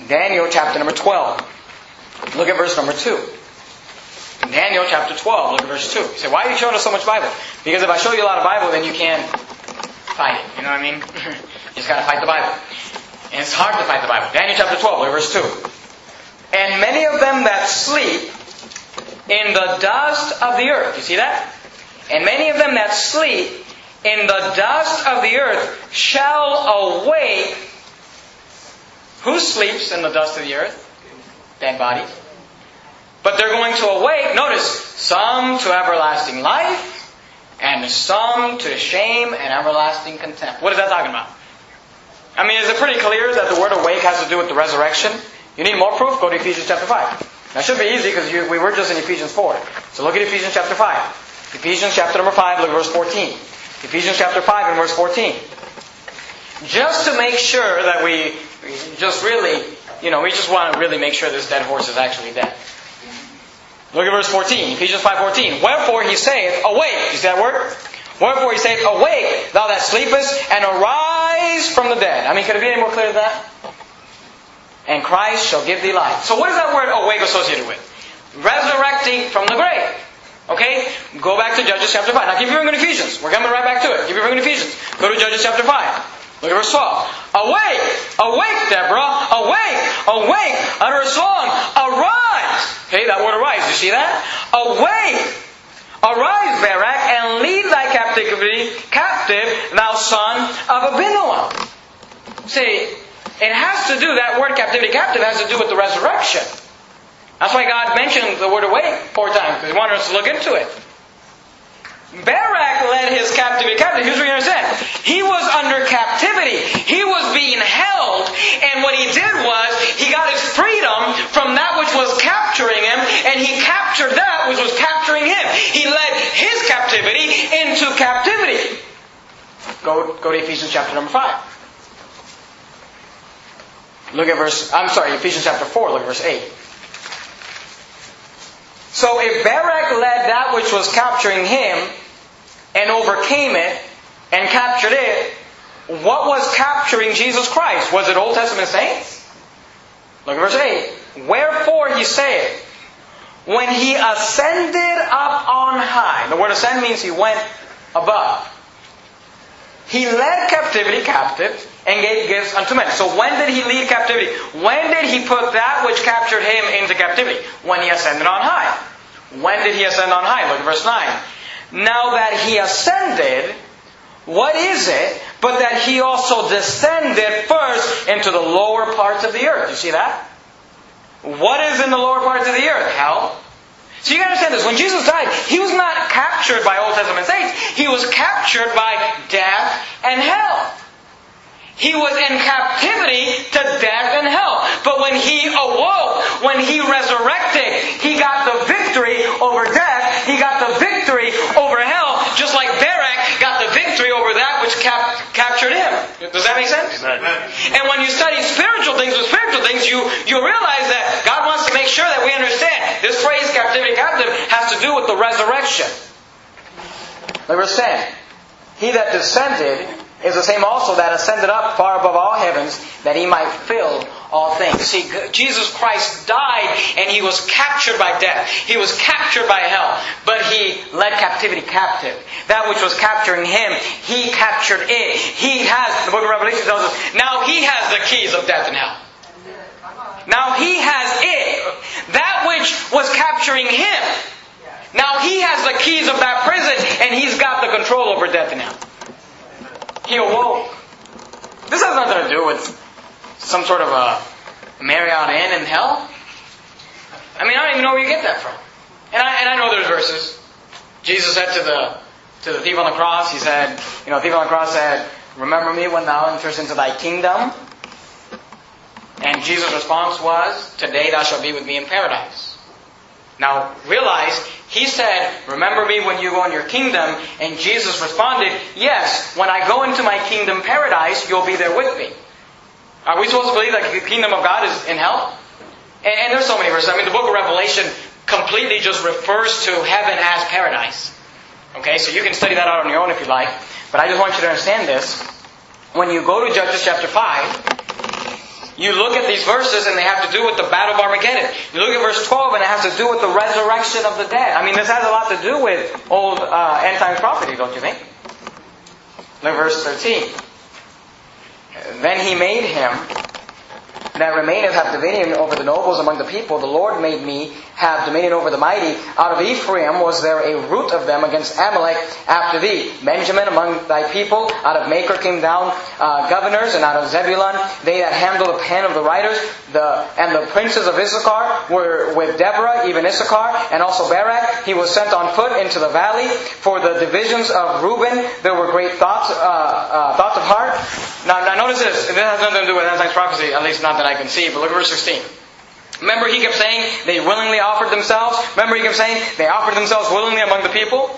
Daniel chapter number 12. Look at verse number 2. Daniel chapter 12, look at verse 2. You say, why are you showing us so much Bible? Because if I show you a lot of Bible, then you can't fight it. You know what I mean? *laughs* you just gotta fight the Bible. And it's hard to fight the Bible. Daniel chapter 12, look at verse 2. And many of them that sleep in the dust of the earth. You see that? And many of them that sleep in the dust of the earth shall awake. Who sleeps in the dust of the earth? Dead bodies. But they're going to awake, notice, some to everlasting life, and some to shame and everlasting contempt. What is that talking about? I mean, is it pretty clear that the word awake has to do with the resurrection? You need more proof? Go to Ephesians chapter 5. That should be easy because we were just in Ephesians 4. So look at Ephesians chapter 5. Ephesians chapter number 5, look at verse 14. Ephesians chapter 5 and verse 14. Just to make sure that we just really, you know, we just want to really make sure this dead horse is actually dead. Look at verse 14, Ephesians 5.14. Wherefore he saith, awake. You see that word? Wherefore he saith, awake, thou that sleepest, and arise from the dead. I mean, could it be any more clear than that? And Christ shall give thee life. So what is that word awake associated with? Resurrecting from the grave. Okay? Go back to Judges chapter 5. Now keep your in Ephesians. We're coming right back to it. Keep your in Ephesians. Go to Judges chapter 5. Look at verse 12. Awake! Awake, Deborah! Awake! Awake! Utter a song. Arise! Okay, that word arise. You see that? Awake! Arise, Barak, and lead thy captivity captive, thou son of Abinoam. See, it has to do, that word captivity captive has to do with the resurrection. That's why God mentioned the word awake four times, because He wanted us to look into it. Barak led his captivity captive. Here's what you understand. He was under captivity. He was being held. And what he did was, he got his freedom from that which was capturing him, and he captured that which was capturing him. He led his captivity into captivity. Go, go to Ephesians chapter number 5. Look at verse, I'm sorry, Ephesians chapter 4, look at verse 8. So if Barak led that which was capturing him and overcame it and captured it, what was capturing Jesus Christ? Was it Old Testament saints? Look at verse 8. Wherefore he saith, when he ascended up on high. The word ascend means he went above. He led captivity captive and gave gifts unto men. So when did he lead captivity? When did he put that which captured him into captivity? When he ascended on high. When did he ascend on high? Look at verse 9. Now that he ascended, what is it but that he also descended first into the lower parts of the earth? You see that? What is in the lower parts of the earth? Hell. So you gotta understand this. When Jesus died, he was not captured by Old Testament saints. He was captured by death and hell. He was in captivity to death and hell. But when he awoke, when he resurrected, he got the victory over death. He got the victory over hell, just like Barak got the victory over that which cap- captured him. Does that make sense? Amen. And when you study spiritual things with spiritual things, you, you realize that God make sure that we understand. This phrase, captivity captive, has to do with the resurrection. Like we're saying, he that descended is the same also that ascended up far above all heavens that he might fill all things. See, Jesus Christ died and he was captured by death. He was captured by hell. But he led captivity captive. That which was capturing him, he captured it. He has, the book of Revelation tells us, now he has the keys of death and hell. Now he has it. That which was capturing him. Now he has the keys of that prison and he's got the control over death now. He awoke. This has nothing to do with some sort of a Marriott Inn in hell. I mean, I don't even know where you get that from. And I, and I know there's verses. Jesus said to the to the thief on the cross, he said, you know, thief on the cross said, Remember me when thou enterest into thy kingdom. And Jesus' response was, Today thou shalt be with me in paradise. Now realize, he said, Remember me when you go in your kingdom. And Jesus responded, Yes, when I go into my kingdom paradise, you'll be there with me. Are we supposed to believe that the kingdom of God is in hell? And, and there's so many verses. I mean, the book of Revelation completely just refers to heaven as paradise. Okay, so you can study that out on your own if you like. But I just want you to understand this. When you go to Judges chapter 5, you look at these verses and they have to do with the battle of Armageddon. You look at verse 12 and it has to do with the resurrection of the dead. I mean, this has a lot to do with old uh, end times prophecy, don't you think? Look verse 13. Then he made him that remaineth have dominion over the nobles among the people. The Lord made me have dominion over the mighty. Out of Ephraim was there a root of them against Amalek after thee. Benjamin among thy people. Out of Machir came down uh, governors, and out of Zebulun they that handle the pen of the writers. The and the princes of Issachar were with Deborah, even Issachar, and also Barak. He was sent on foot into the valley. For the divisions of Reuben there were great thoughts uh, uh, thoughts of heart. Now, now notice this. This has nothing to do with end prophecy, at least not that I can see. But look at verse 16. Remember, he kept saying they willingly offered themselves. Remember, he kept saying they offered themselves willingly among the people.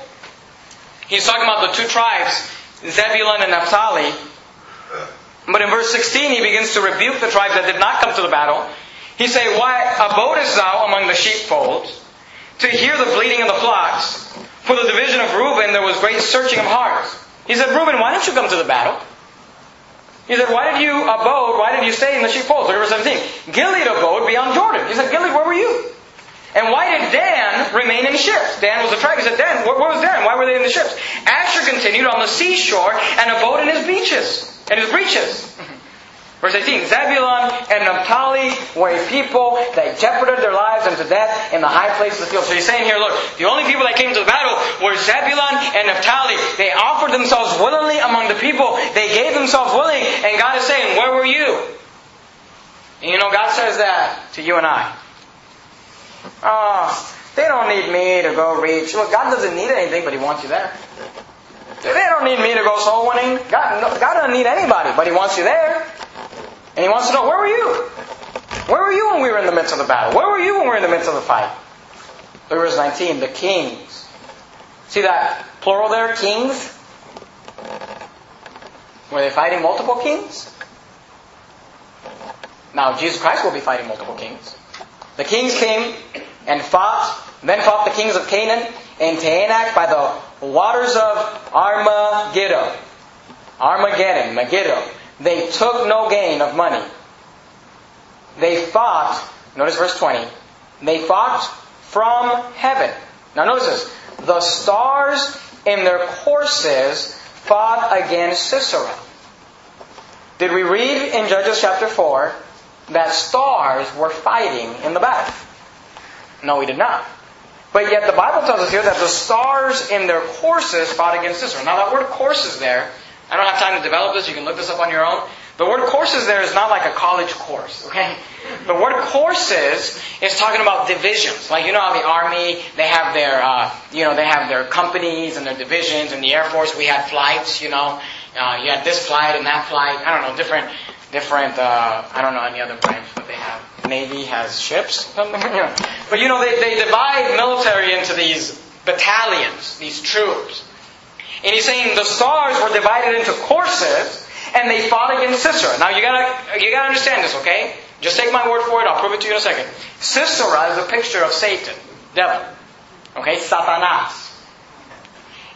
He's talking about the two tribes, Zebulun and Naphtali. But in verse 16, he begins to rebuke the tribes that did not come to the battle. He say, Why abodest thou among the sheepfolds to hear the bleating of the flocks? For the division of Reuben there was great searching of hearts. He said, Reuben, why don't you come to the battle? He said, Why did you abode? Why did you stay in the sheepfolds? Look at verse 17. Gilead abode beyond Jordan. He said, Gilead, where were you? And why did Dan remain in the ships? Dan was a tribe. He said, Dan, where, was Dan? Why were they in the ships? Asher continued on the seashore and abode in his beaches, and his breaches. Verse 18, Zebulun and Naphtali were a people that jeoparded their lives unto death in the high places of the field. So he's saying here, look, the only people that came to the battle were Zebulun and Naphtali. They offered themselves willingly among the people. They gave themselves willing. And God is saying, where were you? And you know, God says that to you and I. Oh, they don't need me to go reach. Look, God doesn't need anything, but He wants you there. They don't need me to go soul winning. God, God doesn't need anybody, but He wants you there. And He wants to know, where were you? Where were you when we were in the midst of the battle? Where were you when we were in the midst of the fight? Look verse 19, the kings. See that plural there, kings? Were they fighting multiple kings? Now, Jesus Christ will be fighting multiple kings. The kings came and fought, then fought the kings of Canaan and Taanach by the waters of Armageddon. Armageddon, Megiddo. They took no gain of money. they fought, notice verse 20, they fought from heaven. Now notice this. The stars in their courses fought against Sisera. Did we read in Judges chapter 4 that stars were fighting in the battle? No, we did not. But yet the Bible tells us here that the stars in their courses fought against Sisera. Now that word courses there, I don't have time to develop this, you can look this up on your own. The word courses there is not like a college course, okay? The word courses is talking about divisions. Like you know how the army they have their uh, you know they have their companies and their divisions. In the Air Force we had flights. You know, uh, you had this flight and that flight. I don't know different different. Uh, I don't know any other branch, but they have. Navy has ships. *laughs* But you know they they divide military into these battalions, these troops. And he's saying the stars were divided into courses and they fought against Sisera. Now you gotta you gotta understand this, okay? Just take my word for it. I'll prove it to you in a second. Sisera is a picture of Satan, devil. Okay, Satanas.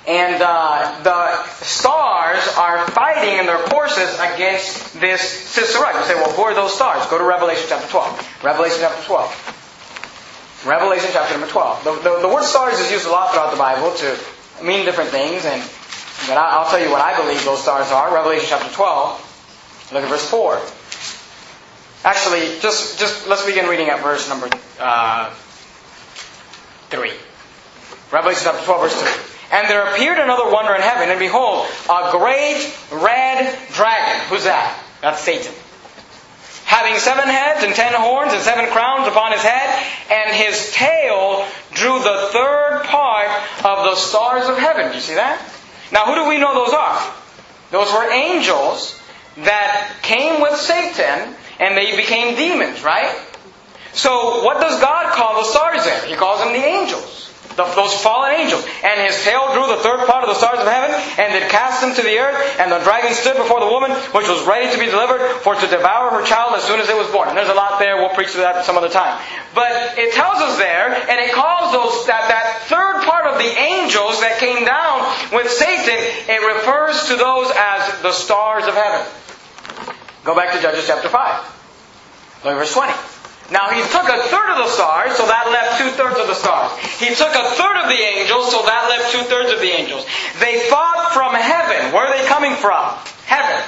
And uh, the stars are fighting in their courses against this Sisera. You say, well, who are those stars? Go to Revelation chapter 12. Revelation chapter 12. Revelation chapter number 12. The, the, the word stars is used a lot throughout the Bible to mean different things, and but I, will tell you what I believe those stars are. Revelation chapter 12. Look at verse 4. Actually, just, just let's begin reading at verse number uh, 3. Revelation chapter 12, verse 3. And there appeared another wonder in heaven, and behold, a great red dragon. Who's that? That's Satan. Having seven heads and ten horns and seven crowns upon his head, and his tail drew the third part of the stars of heaven. Do you see that? Now, who do we know those are? Those were angels that came with Satan and they became demons, right? So, what does God call the stars? He calls them the angels. The, those fallen angels. And his tail drew the third part of the stars of heaven, and did cast them to the earth, and the dragon stood before the woman, which was ready to be delivered, for to devour her child as soon as it was born. And there's a lot there, we'll preach to that some other time. But it tells us there, and it calls those that, that third part of the angels that came down with Satan, it refers to those as the stars of heaven. Go back to Judges chapter 5. Look verse 20. Now he took a third of the stars, so that left two thirds of the stars. He took a third of the angels, so that left two thirds of the angels. They fought from heaven. Where are they coming from? Heaven.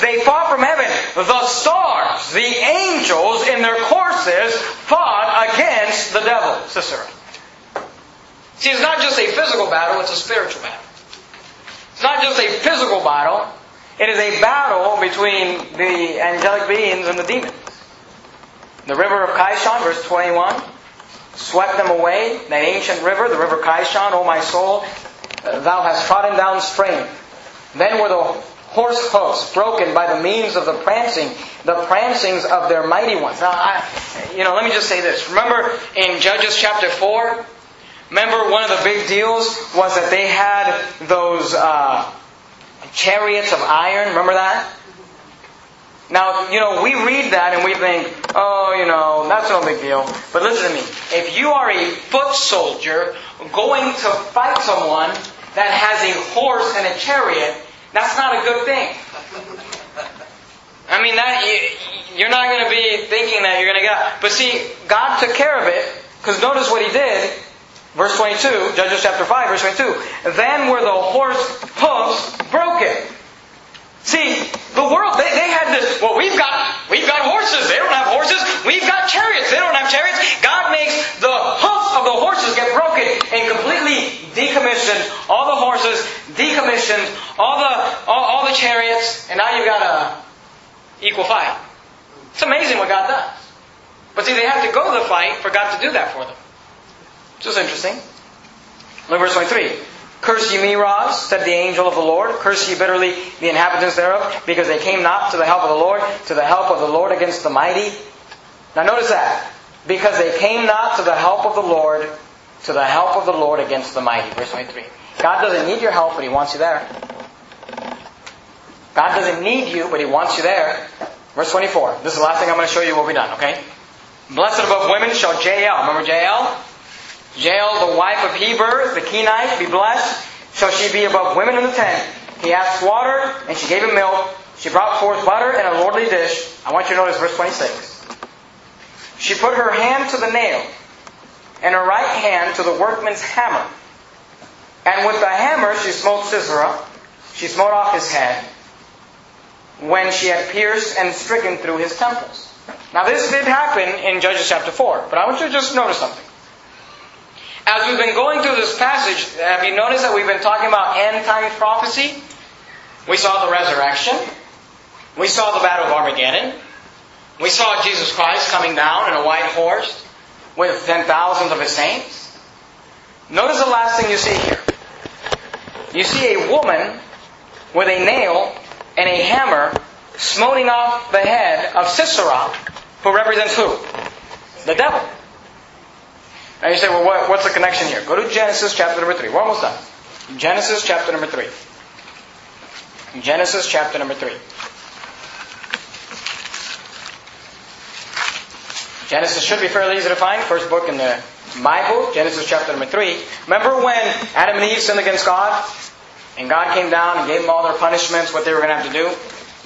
They fought from heaven. The stars, the angels in their courses fought against the devil, Sisera. See, it's not just a physical battle, it's a spiritual battle. It's not just a physical battle, it is a battle between the angelic beings and the demons. The river of Kishon, verse 21, swept them away. That ancient river, the river Kishon, O my soul, thou hast trodden down strength. Then were the horse hoofs broken by the means of the prancing, the prancings of their mighty ones. Now, I, you know, let me just say this. Remember in Judges chapter 4? Remember one of the big deals was that they had those uh, chariots of iron. Remember that? Now, you know, we read that and we think, oh, you know, that's no big deal. But listen to me. If you are a foot soldier going to fight someone that has a horse and a chariot, that's not a good thing. I mean, that you're not going to be thinking that you're going to get. But see, God took care of it because notice what He did. Verse 22, Judges chapter 5, verse 22. Then were the horse hoofs broken. See, the world, they, they had this, well, we've got, we've got horses. They don't have horses. We've got chariots. They don't have chariots. God makes the hoofs of the horses get broken and completely decommissioned all the horses, decommissioned all the, all, all the chariots, and now you've got a equal fight. It's amazing what God does. But see, they have to go to the fight for God to do that for them. Which is interesting. Look verse 23. Curse ye Meroz, said the angel of the Lord. Curse ye bitterly the inhabitants thereof, because they came not to the help of the Lord, to the help of the Lord against the mighty. Now notice that. Because they came not to the help of the Lord, to the help of the Lord against the mighty. Verse 23. God doesn't need your help, but He wants you there. God doesn't need you, but He wants you there. Verse 24. This is the last thing I'm going to show you. We'll be done, okay? Blessed above women shall Jael. Remember Jael? Jael, the wife of Heber, the Kenite, be blessed. Shall she be above women in the tent? He asked water, and she gave him milk. She brought forth butter in a lordly dish. I want you to notice verse 26. she put her hand to the nail, and her right hand to the workman's hammer. And with the hammer she smote Sisera, she smote off his head, when she had pierced and stricken through his temples. Now this did happen in Judges chapter 4, but I want you to just notice something. As we've been going through this passage, have you noticed that we've been talking about end time prophecy? We saw the resurrection. We saw the battle of Armageddon. We saw Jesus Christ coming down in a white horse with ten thousands of his saints. Notice the last thing you see here. You see a woman with a nail and a hammer smoting off the head of Sisera, who represents who? The devil. Now you say, well, what, what's the connection here? Go to Genesis chapter number 3. We're almost done. Genesis chapter number 3. Genesis chapter number 3. Genesis should be fairly easy to find. First book in the Bible, Genesis chapter number 3. Remember when Adam and Eve sinned against God? And God came down and gave them all their punishments, what they were going to have to do?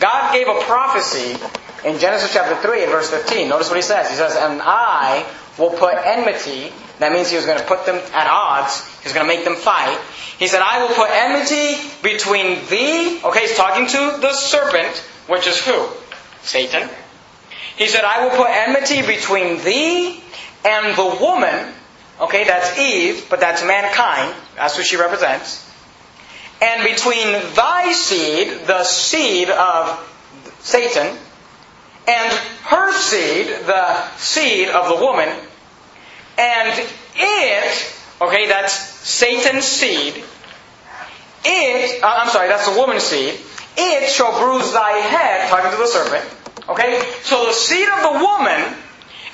God gave a prophecy in Genesis chapter 3 and verse 15. Notice what he says. He says, And I will put enmity. That means he was going to put them at odds. He was going to make them fight. He said, I will put enmity between thee. Okay, he's talking to the serpent, which is who? Satan. He said, I will put enmity between thee and the woman. Okay, that's Eve, but that's mankind. That's who she represents. And between thy seed, the seed of Satan, and her seed, the seed of the woman, and it, okay, that's Satan's seed, it, uh, I'm sorry, that's the woman's seed, it shall bruise thy head, talking to the serpent, okay? So the seed of the woman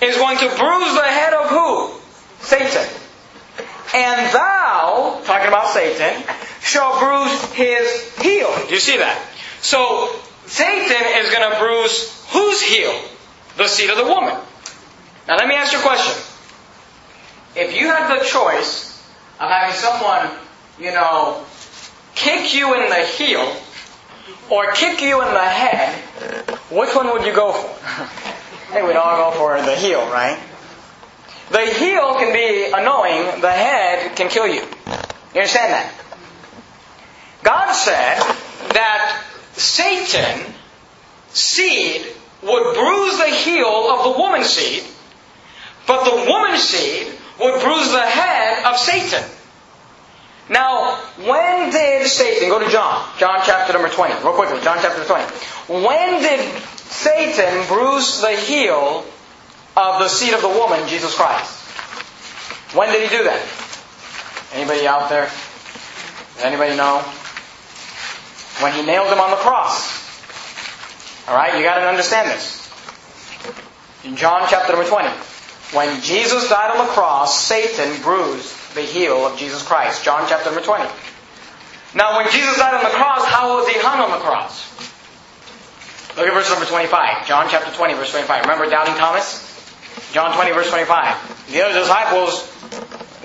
is going to bruise the head of who? Satan. And thou, talking about Satan, shall bruise his heel. Do you see that? So Satan is going to bruise whose heel? The seed of the woman. Now let me ask you a question. If you had the choice of having someone, you know, kick you in the heel or kick you in the head, which one would you go for? *laughs* Think we'd all go for the heel, right? The heel can be annoying, the head can kill you. You understand that? God said that Satan seed would bruise the heel of the woman's seed, but the woman's seed would bruise the head of Satan. Now, when did Satan, go to John, John chapter number 20, real quickly, John chapter 20. When did Satan bruise the heel of the seed of the woman, Jesus Christ? When did he do that? Anybody out there? Does anybody know? When he nailed him on the cross. Alright, you gotta understand this. In John chapter number 20. When Jesus died on the cross, Satan bruised the heel of Jesus Christ. John chapter number 20. Now, when Jesus died on the cross, how was he hung on the cross? Look at verse number 25. John chapter 20, verse 25. Remember doubting Thomas? John 20, verse 25. The other disciples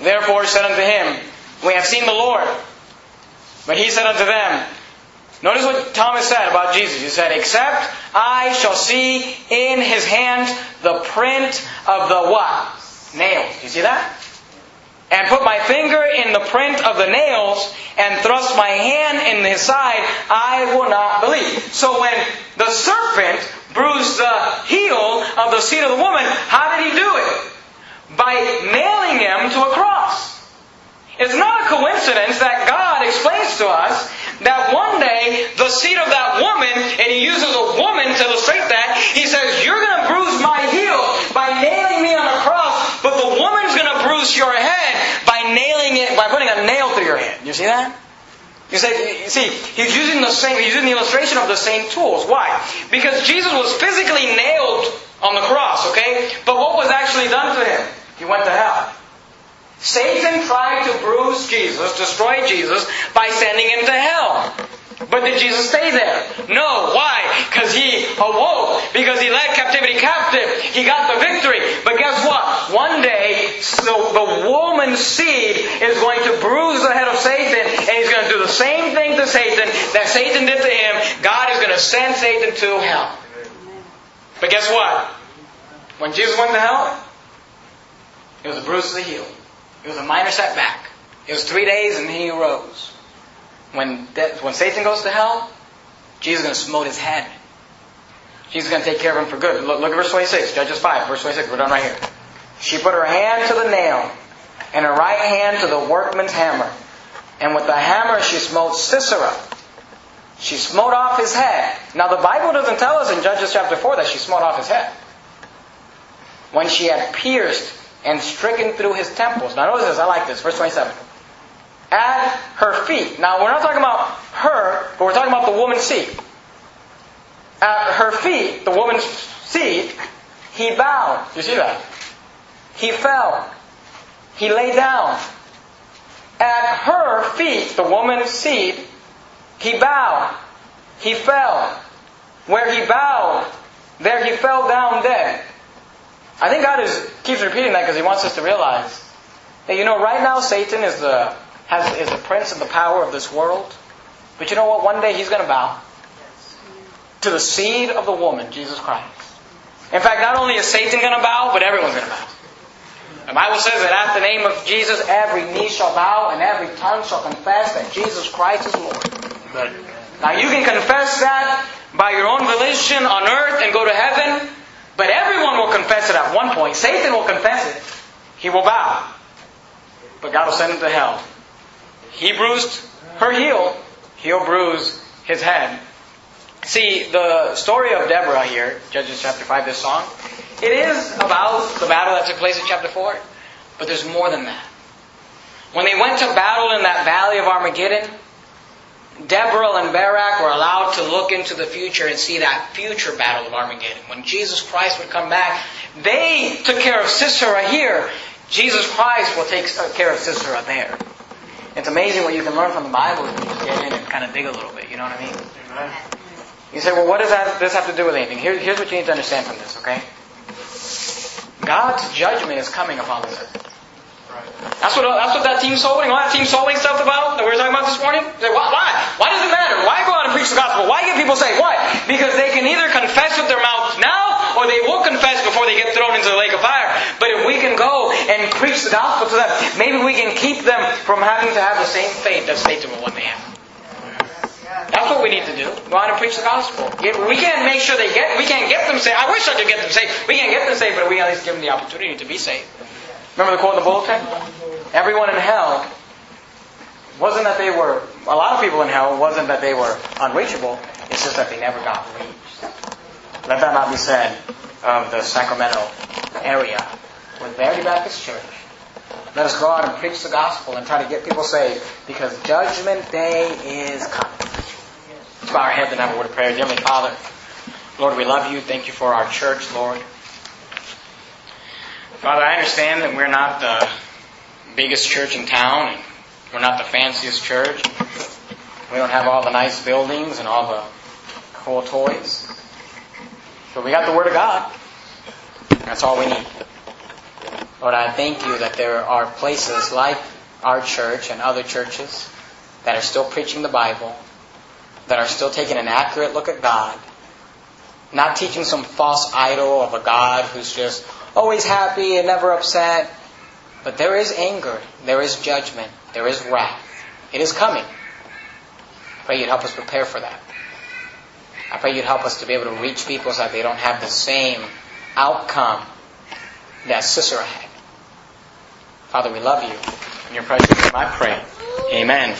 therefore said unto him, We have seen the Lord. But he said unto them, Notice what Thomas said about Jesus. He said, Except I shall see in his hand the print of the what? Nails. Do you see that? And put my finger in the print of the nails and thrust my hand in his side, I will not believe. So when the serpent bruised the heel of the seed of the woman, how did he do it? By nailing him to a cross. It's not a coincidence that God explains to us that one day the seed of that woman, and he uses a woman to illustrate that, he says, You're going to bruise my heel by nailing me on a cross, but the woman's going to bruise your head by nailing it, by putting a nail through your head. You see that? You say, you see, he's using the same, he's using the illustration of the same tools. Why? Because Jesus was physically nailed on the cross, okay? But what was actually done to him? He went to hell. Satan tried to bruise Jesus, destroy Jesus, by sending him to hell. But did Jesus stay there? No. Why? Because he awoke. Because he led captivity captive. He got the victory. But guess what? One day, so the woman's seed is going to bruise the head of Satan, and he's going to do the same thing to Satan that Satan did to him. God is going to send Satan to hell. But guess what? When Jesus went to hell, it was a bruise to the heel. It was a minor setback. It was three days and he arose. When, de- when Satan goes to hell, Jesus is going to smote his head. Jesus is going to take care of him for good. Look, look at verse 26, Judges 5, verse 26. We're done right here. She put her hand to the nail and her right hand to the workman's hammer. And with the hammer she smote Sisera. She smote off his head. Now the Bible doesn't tell us in Judges chapter 4 that she smote off his head. When she had pierced and stricken through his temples. Now notice this, I like this, verse 27. At her feet. Now we're not talking about her, but we're talking about the woman's seed. At her feet, the woman's seed, he bowed. You see that? He fell. He lay down. At her feet, the woman's seed, he bowed. He fell. Where he bowed, there he fell down dead. I think God is, keeps repeating that because he wants us to realize that, you know, right now Satan is the, has, is the prince of the power of this world. But you know what? One day he's going to bow to the seed of the woman, Jesus Christ. In fact, not only is Satan going to bow, but everyone's going to bow. The Bible says that at the name of Jesus, every knee shall bow and every tongue shall confess that Jesus Christ is Lord. Now you can confess that by your own volition on earth and go to heaven, but everyone will confess it at one point. Satan will confess it. He will bow. But God will send him to hell. He bruised her heel, he'll bruise his head. See, the story of Deborah here, Judges chapter 5, this song, it is about the battle that took place in chapter 4, but there's more than that. When they went to battle in that valley of Armageddon, Deborah and Barak were allowed to look into the future and see that future battle of Armageddon. When Jesus Christ would come back, they took care of Sisera here. Jesus Christ will take care of Sisera there. It's amazing what you can learn from the Bible if you just get in and kind of dig a little bit. You know what I mean? Amen. You say, well, what does that, this have to do with anything? Here, here's what you need to understand from this, okay? God's judgment is coming upon this earth. That's what, that's what that team soul winning, all that team soul winning stuff about that we were talking about this morning. Why, why? Why does it matter? Why go out and preach the gospel? Why get people saved? Why? Because they can either confess with their mouth now, or they will confess before they get thrown into the lake of fire. But if we can go and preach the gospel to them, maybe we can keep them from having to have the same fate that Satan will one day have. That's what we need to do. Go out and preach the gospel. We can't make sure they get. We can't get them saved. I wish I could get them saved. We can't get them saved, but we at least give them the opportunity to be saved. Remember the quote in the bulletin? Everyone in hell wasn't that they were. A lot of people in hell wasn't that they were unreachable. It's just that they never got reached. Let that not be said of the Sacramento area with Verity Baptist Church. Let us go out and preach the gospel and try to get people saved because Judgment Day is coming. Let's bow our heads and have a word of prayer. Dear Heavenly Father, Lord, we love you. Thank you for our church, Lord. Father, I understand that we're not the biggest church in town, and we're not the fanciest church. We don't have all the nice buildings and all the cool toys. But we got the Word of God. That's all we need. Lord, I thank you that there are places like our church and other churches that are still preaching the Bible, that are still taking an accurate look at God, not teaching some false idol of a God who's just always happy and never upset. But there is anger, there is judgment, there is wrath. It is coming. I pray you'd help us prepare for that. I pray you'd help us to be able to reach people so that they don't have the same outcome that Sisera had. Father, we love you. In your name I pray. Amen.